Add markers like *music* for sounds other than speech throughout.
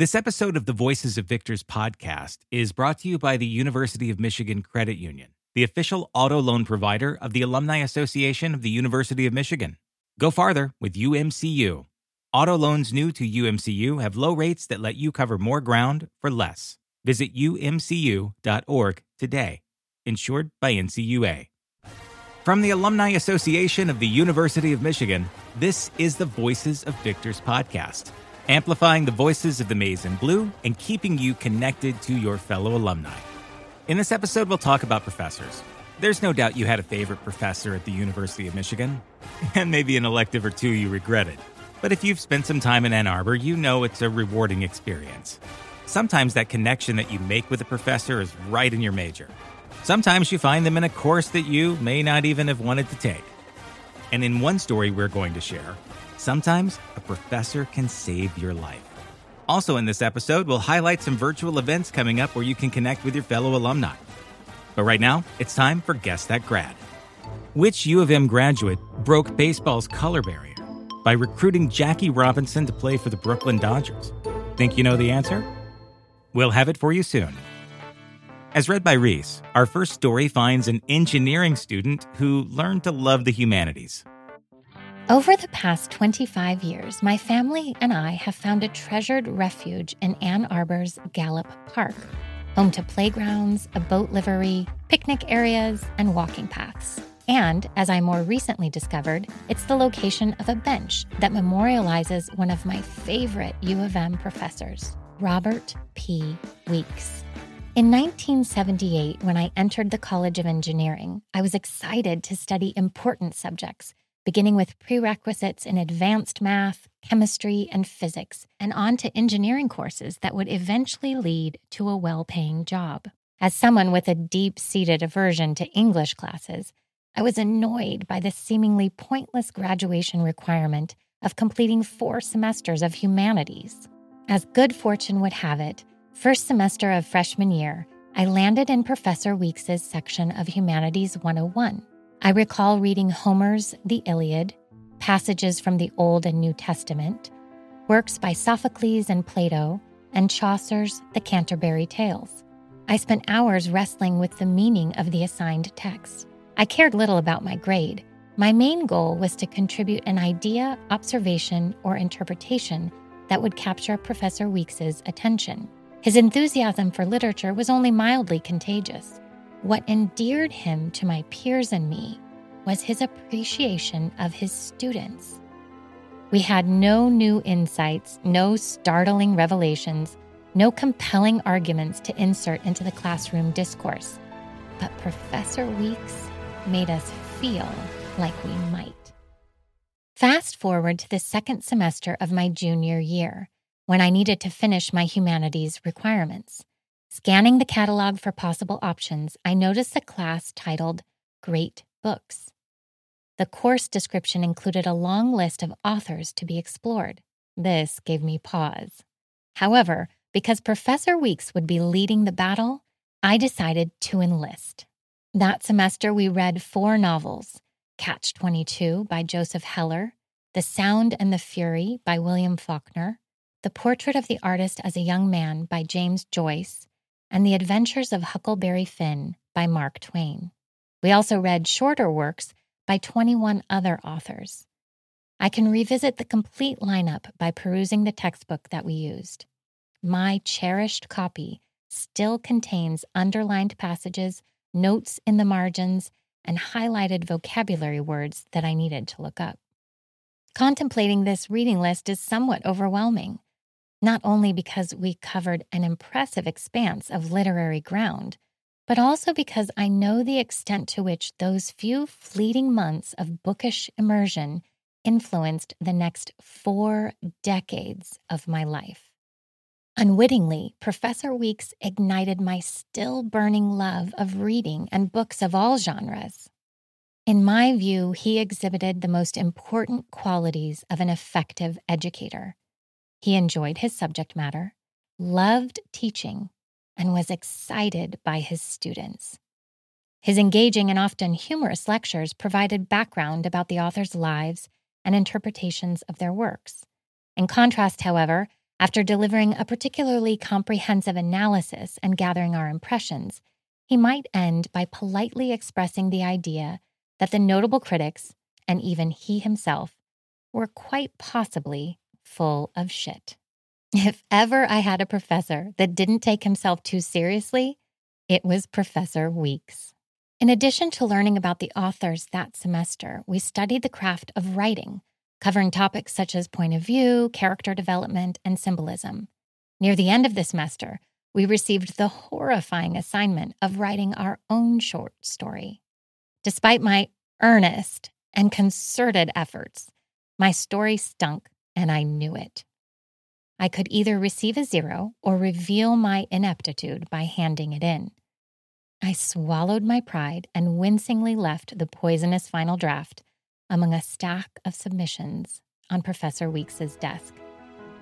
This episode of the Voices of Victors podcast is brought to you by the University of Michigan Credit Union, the official auto loan provider of the Alumni Association of the University of Michigan. Go farther with UMCU. Auto loans new to UMCU have low rates that let you cover more ground for less. Visit umcu.org today. Insured by NCUA. From the Alumni Association of the University of Michigan, this is the Voices of Victors podcast, amplifying the voices of the maize and blue and keeping you connected to your fellow alumni. In this episode, we'll talk about professors. There's no doubt you had a favorite professor at the University of Michigan, *laughs* and maybe an elective or two you regretted. But if you've spent some time in Ann Arbor, you know it's a rewarding experience. Sometimes that connection that you make with a professor is right in your major. Sometimes you find them in a course that you may not even have wanted to take. And in one story we're going to share, sometimes a professor can save your life. Also, in this episode, we'll highlight some virtual events coming up where you can connect with your fellow alumni. But right now, it's time for Guess That Grad. Which U of M graduate broke baseball's color barrier by recruiting Jackie Robinson to play for the Brooklyn Dodgers? Think you know the answer? We'll have it for you soon. As read by Reese, our first story finds an engineering student who learned to love the humanities. Over the past 25 years, my family and I have found a treasured refuge in Ann Arbor's Gallup Park, home to playgrounds, a boat livery, picnic areas, and walking paths. And, as I more recently discovered, it's the location of a bench that memorializes one of my favorite U of M professors, Robert P. Weeks. In 1978, when I entered the College of Engineering, I was excited to study important subjects, beginning with prerequisites in advanced math, chemistry, and physics, and on to engineering courses that would eventually lead to a well paying job. As someone with a deep seated aversion to English classes, I was annoyed by the seemingly pointless graduation requirement of completing four semesters of humanities. As good fortune would have it, First semester of freshman year, I landed in Professor Weeks's section of Humanities 101. I recall reading Homer's The Iliad, passages from the Old and New Testament, works by Sophocles and Plato, and Chaucer's The Canterbury Tales. I spent hours wrestling with the meaning of the assigned text. I cared little about my grade. My main goal was to contribute an idea, observation, or interpretation that would capture Professor Weeks's attention. His enthusiasm for literature was only mildly contagious. What endeared him to my peers and me was his appreciation of his students. We had no new insights, no startling revelations, no compelling arguments to insert into the classroom discourse. But Professor Weeks made us feel like we might. Fast forward to the second semester of my junior year when I needed to finish my humanities requirements. Scanning the catalog for possible options, I noticed a class titled Great Books. The course description included a long list of authors to be explored. This gave me pause. However, because Professor Weeks would be leading the battle, I decided to enlist. That semester, we read four novels Catch 22 by Joseph Heller, The Sound and the Fury by William Faulkner, the Portrait of the Artist as a Young Man by James Joyce, and The Adventures of Huckleberry Finn by Mark Twain. We also read shorter works by 21 other authors. I can revisit the complete lineup by perusing the textbook that we used. My cherished copy still contains underlined passages, notes in the margins, and highlighted vocabulary words that I needed to look up. Contemplating this reading list is somewhat overwhelming not only because we covered an impressive expanse of literary ground, but also because I know the extent to which those few fleeting months of bookish immersion influenced the next four decades of my life. Unwittingly, Professor Weeks ignited my still burning love of reading and books of all genres. In my view, he exhibited the most important qualities of an effective educator he enjoyed his subject matter, loved teaching, and was excited by his students. His engaging and often humorous lectures provided background about the author's lives and interpretations of their works. In contrast, however, After delivering a particularly comprehensive analysis and gathering our impressions, he might end by politely expressing the idea that the notable critics, and even he himself, were quite possibly full of shit. If ever I had a professor that didn't take himself too seriously, it was Professor Weeks. In addition to learning about the authors that semester, we studied the craft of writing covering topics such as point of view, character development, and symbolism. Near the end of the semester, we received the horrifying assignment of writing our own short story. Despite my earnest and concerted efforts, my story stunk and I knew it. I could either receive a zero or reveal my ineptitude by handing it in. I swallowed my pride and wincingly left the poisonous final draft among a stack of submissions on Professor Weeks's desk.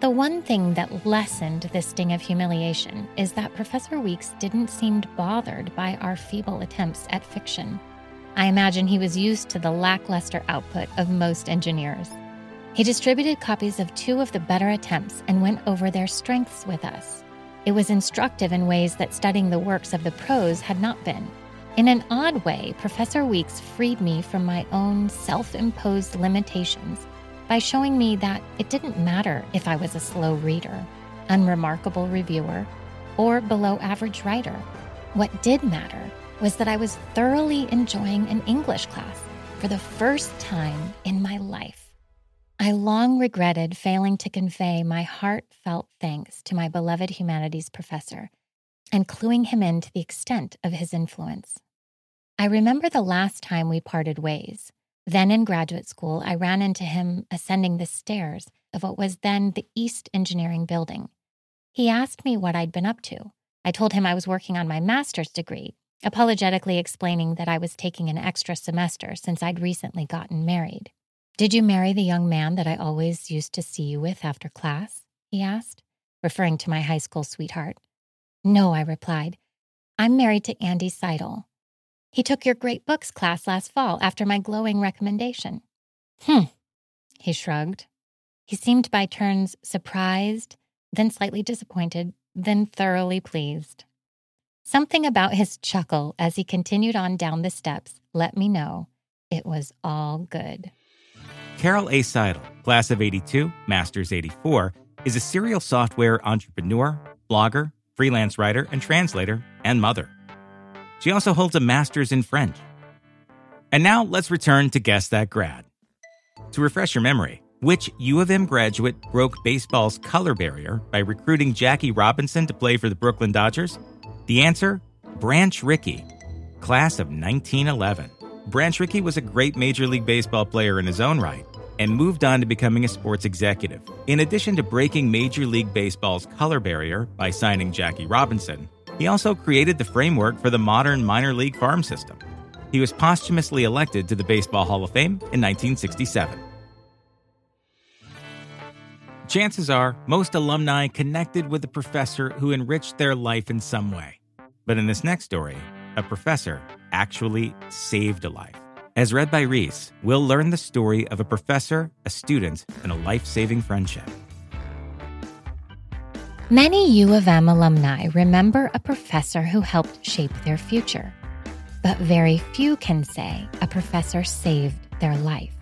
The one thing that lessened the sting of humiliation is that Professor Weeks didn't seem bothered by our feeble attempts at fiction. I imagine he was used to the lackluster output of most engineers. He distributed copies of two of the better attempts and went over their strengths with us. It was instructive in ways that studying the works of the pros had not been. In an odd way, Professor Weeks freed me from my own self imposed limitations by showing me that it didn't matter if I was a slow reader, unremarkable reviewer, or below average writer. What did matter was that I was thoroughly enjoying an English class for the first time in my life. I long regretted failing to convey my heartfelt thanks to my beloved humanities professor and cluing him in to the extent of his influence. I remember the last time we parted ways. Then in graduate school, I ran into him ascending the stairs of what was then the East Engineering Building. He asked me what I'd been up to. I told him I was working on my master's degree, apologetically explaining that I was taking an extra semester since I'd recently gotten married. Did you marry the young man that I always used to see you with after class? he asked, referring to my high school sweetheart. No, I replied. I'm married to Andy Seidel. He took your great books class last fall after my glowing recommendation. Hmm, he shrugged. He seemed by turns surprised, then slightly disappointed, then thoroughly pleased. Something about his chuckle as he continued on down the steps let me know it was all good. Carol A. Seidel, class of 82, master's 84, is a serial software entrepreneur, blogger, freelance writer and translator, and mother. She also holds a master's in French. And now let's return to Guess That Grad. To refresh your memory, which U of M graduate broke baseball's color barrier by recruiting Jackie Robinson to play for the Brooklyn Dodgers? The answer Branch Rickey, class of 1911. Branch Rickey was a great Major League Baseball player in his own right and moved on to becoming a sports executive. In addition to breaking Major League Baseball's color barrier by signing Jackie Robinson, he also created the framework for the modern minor league farm system. He was posthumously elected to the Baseball Hall of Fame in 1967. Chances are, most alumni connected with a professor who enriched their life in some way. But in this next story, a professor actually saved a life. As read by Reese, we'll learn the story of a professor, a student, and a life saving friendship. Many U of M alumni remember a professor who helped shape their future, but very few can say a professor saved their life.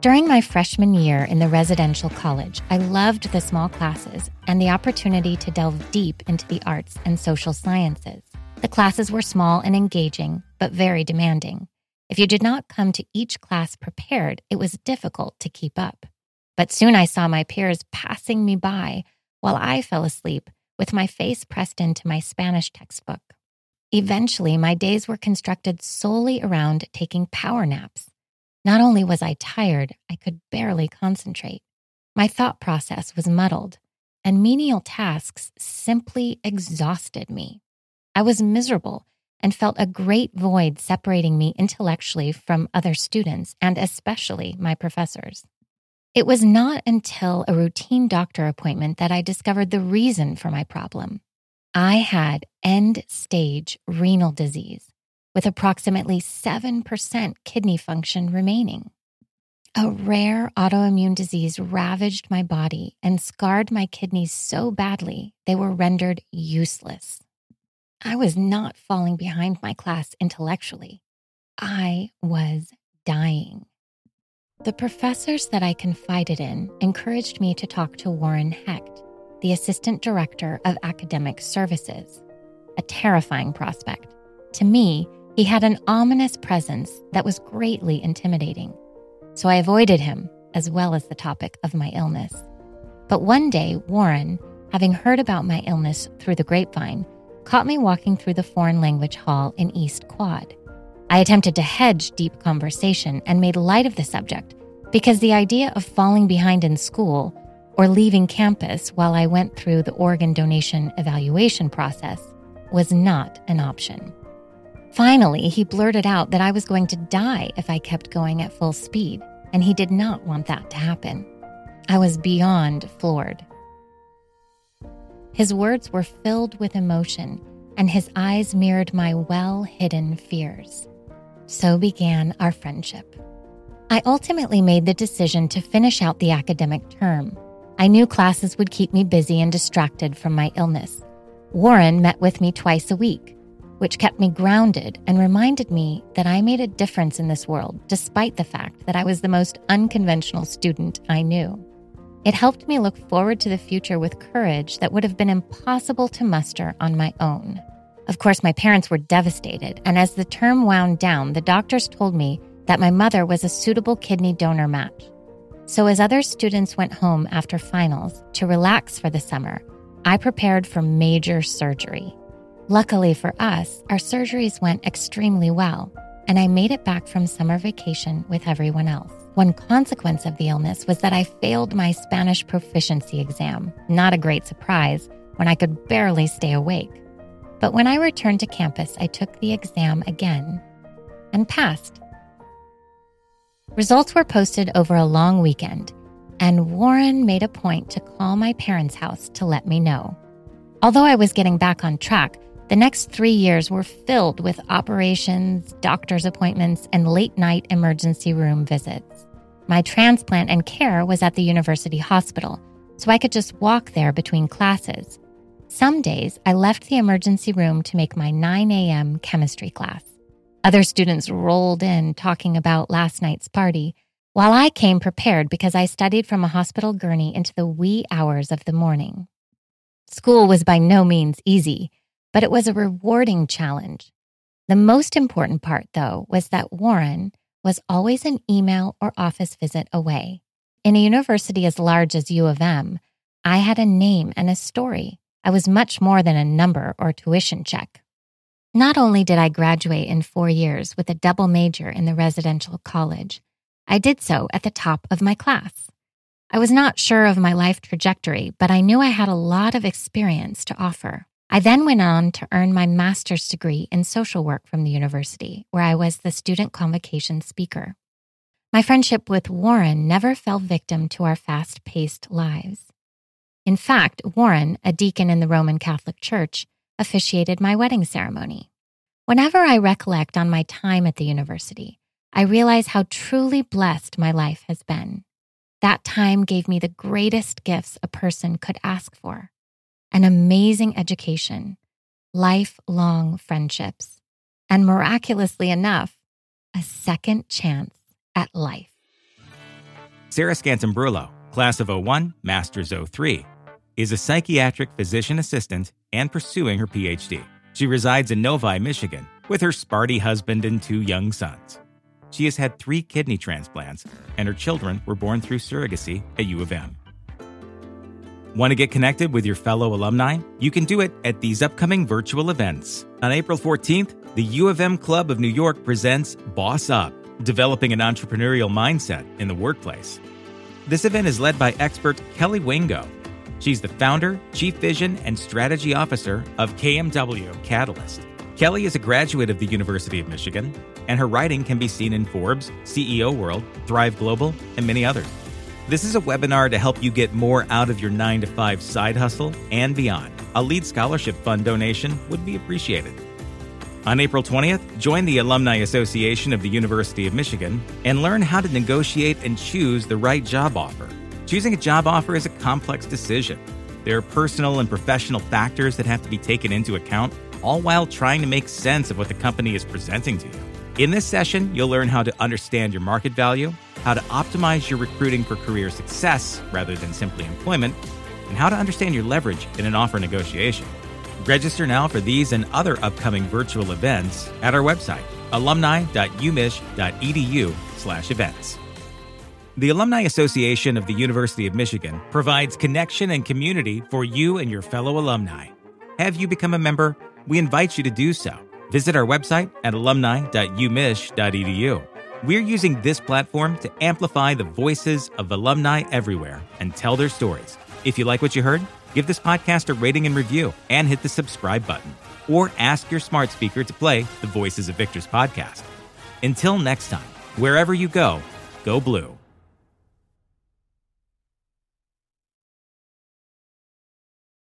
During my freshman year in the residential college, I loved the small classes and the opportunity to delve deep into the arts and social sciences. The classes were small and engaging, but very demanding. If you did not come to each class prepared, it was difficult to keep up. But soon I saw my peers passing me by while I fell asleep with my face pressed into my Spanish textbook. Eventually, my days were constructed solely around taking power naps. Not only was I tired, I could barely concentrate. My thought process was muddled, and menial tasks simply exhausted me. I was miserable and felt a great void separating me intellectually from other students and especially my professors. It was not until a routine doctor appointment that I discovered the reason for my problem. I had end stage renal disease with approximately 7% kidney function remaining. A rare autoimmune disease ravaged my body and scarred my kidneys so badly they were rendered useless. I was not falling behind my class intellectually. I was dying. The professors that I confided in encouraged me to talk to Warren Hecht, the Assistant Director of Academic Services, a terrifying prospect. To me, he had an ominous presence that was greatly intimidating. So I avoided him, as well as the topic of my illness. But one day, Warren, having heard about my illness through the grapevine, caught me walking through the foreign language hall in East Quad. I attempted to hedge deep conversation and made light of the subject because the idea of falling behind in school or leaving campus while I went through the organ donation evaluation process was not an option. Finally, he blurted out that I was going to die if I kept going at full speed, and he did not want that to happen. I was beyond floored. His words were filled with emotion, and his eyes mirrored my well hidden fears. So began our friendship. I ultimately made the decision to finish out the academic term. I knew classes would keep me busy and distracted from my illness. Warren met with me twice a week, which kept me grounded and reminded me that I made a difference in this world despite the fact that I was the most unconventional student I knew. It helped me look forward to the future with courage that would have been impossible to muster on my own. Of course, my parents were devastated, and as the term wound down, the doctors told me that my mother was a suitable kidney donor match. So, as other students went home after finals to relax for the summer, I prepared for major surgery. Luckily for us, our surgeries went extremely well, and I made it back from summer vacation with everyone else. One consequence of the illness was that I failed my Spanish proficiency exam. Not a great surprise when I could barely stay awake. But when I returned to campus, I took the exam again and passed. Results were posted over a long weekend, and Warren made a point to call my parents' house to let me know. Although I was getting back on track, the next three years were filled with operations, doctor's appointments, and late night emergency room visits. My transplant and care was at the university hospital, so I could just walk there between classes. Some days, I left the emergency room to make my 9 a.m. chemistry class. Other students rolled in talking about last night's party, while I came prepared because I studied from a hospital gurney into the wee hours of the morning. School was by no means easy, but it was a rewarding challenge. The most important part, though, was that Warren was always an email or office visit away. In a university as large as U of M, I had a name and a story. I was much more than a number or tuition check. Not only did I graduate in four years with a double major in the residential college, I did so at the top of my class. I was not sure of my life trajectory, but I knew I had a lot of experience to offer. I then went on to earn my master's degree in social work from the university, where I was the student convocation speaker. My friendship with Warren never fell victim to our fast paced lives. In fact, Warren, a deacon in the Roman Catholic Church, officiated my wedding ceremony. Whenever I recollect on my time at the university, I realize how truly blessed my life has been. That time gave me the greatest gifts a person could ask for an amazing education, lifelong friendships, and miraculously enough, a second chance at life. Sarah Scantambrullo, class of 01, master's 03 is a psychiatric physician assistant and pursuing her PhD. She resides in Novi, Michigan, with her Sparty husband and two young sons. She has had three kidney transplants, and her children were born through surrogacy at U of M. Want to get connected with your fellow alumni? You can do it at these upcoming virtual events. On April 14th, the U of M Club of New York presents Boss Up, developing an entrepreneurial mindset in the workplace. This event is led by expert Kelly Wingo She's the founder, chief vision, and strategy officer of KMW Catalyst. Kelly is a graduate of the University of Michigan, and her writing can be seen in Forbes, CEO World, Thrive Global, and many others. This is a webinar to help you get more out of your 9 to 5 side hustle and beyond. A lead scholarship fund donation would be appreciated. On April 20th, join the Alumni Association of the University of Michigan and learn how to negotiate and choose the right job offer. Choosing a job offer is a complex decision. There are personal and professional factors that have to be taken into account, all while trying to make sense of what the company is presenting to you. In this session, you'll learn how to understand your market value, how to optimize your recruiting for career success rather than simply employment, and how to understand your leverage in an offer negotiation. Register now for these and other upcoming virtual events at our website, alumni.umich.edu/events. The Alumni Association of the University of Michigan provides connection and community for you and your fellow alumni. Have you become a member? We invite you to do so. Visit our website at alumni.umich.edu. We're using this platform to amplify the voices of alumni everywhere and tell their stories. If you like what you heard, give this podcast a rating and review and hit the subscribe button. Or ask your smart speaker to play the Voices of Victors podcast. Until next time, wherever you go, go blue.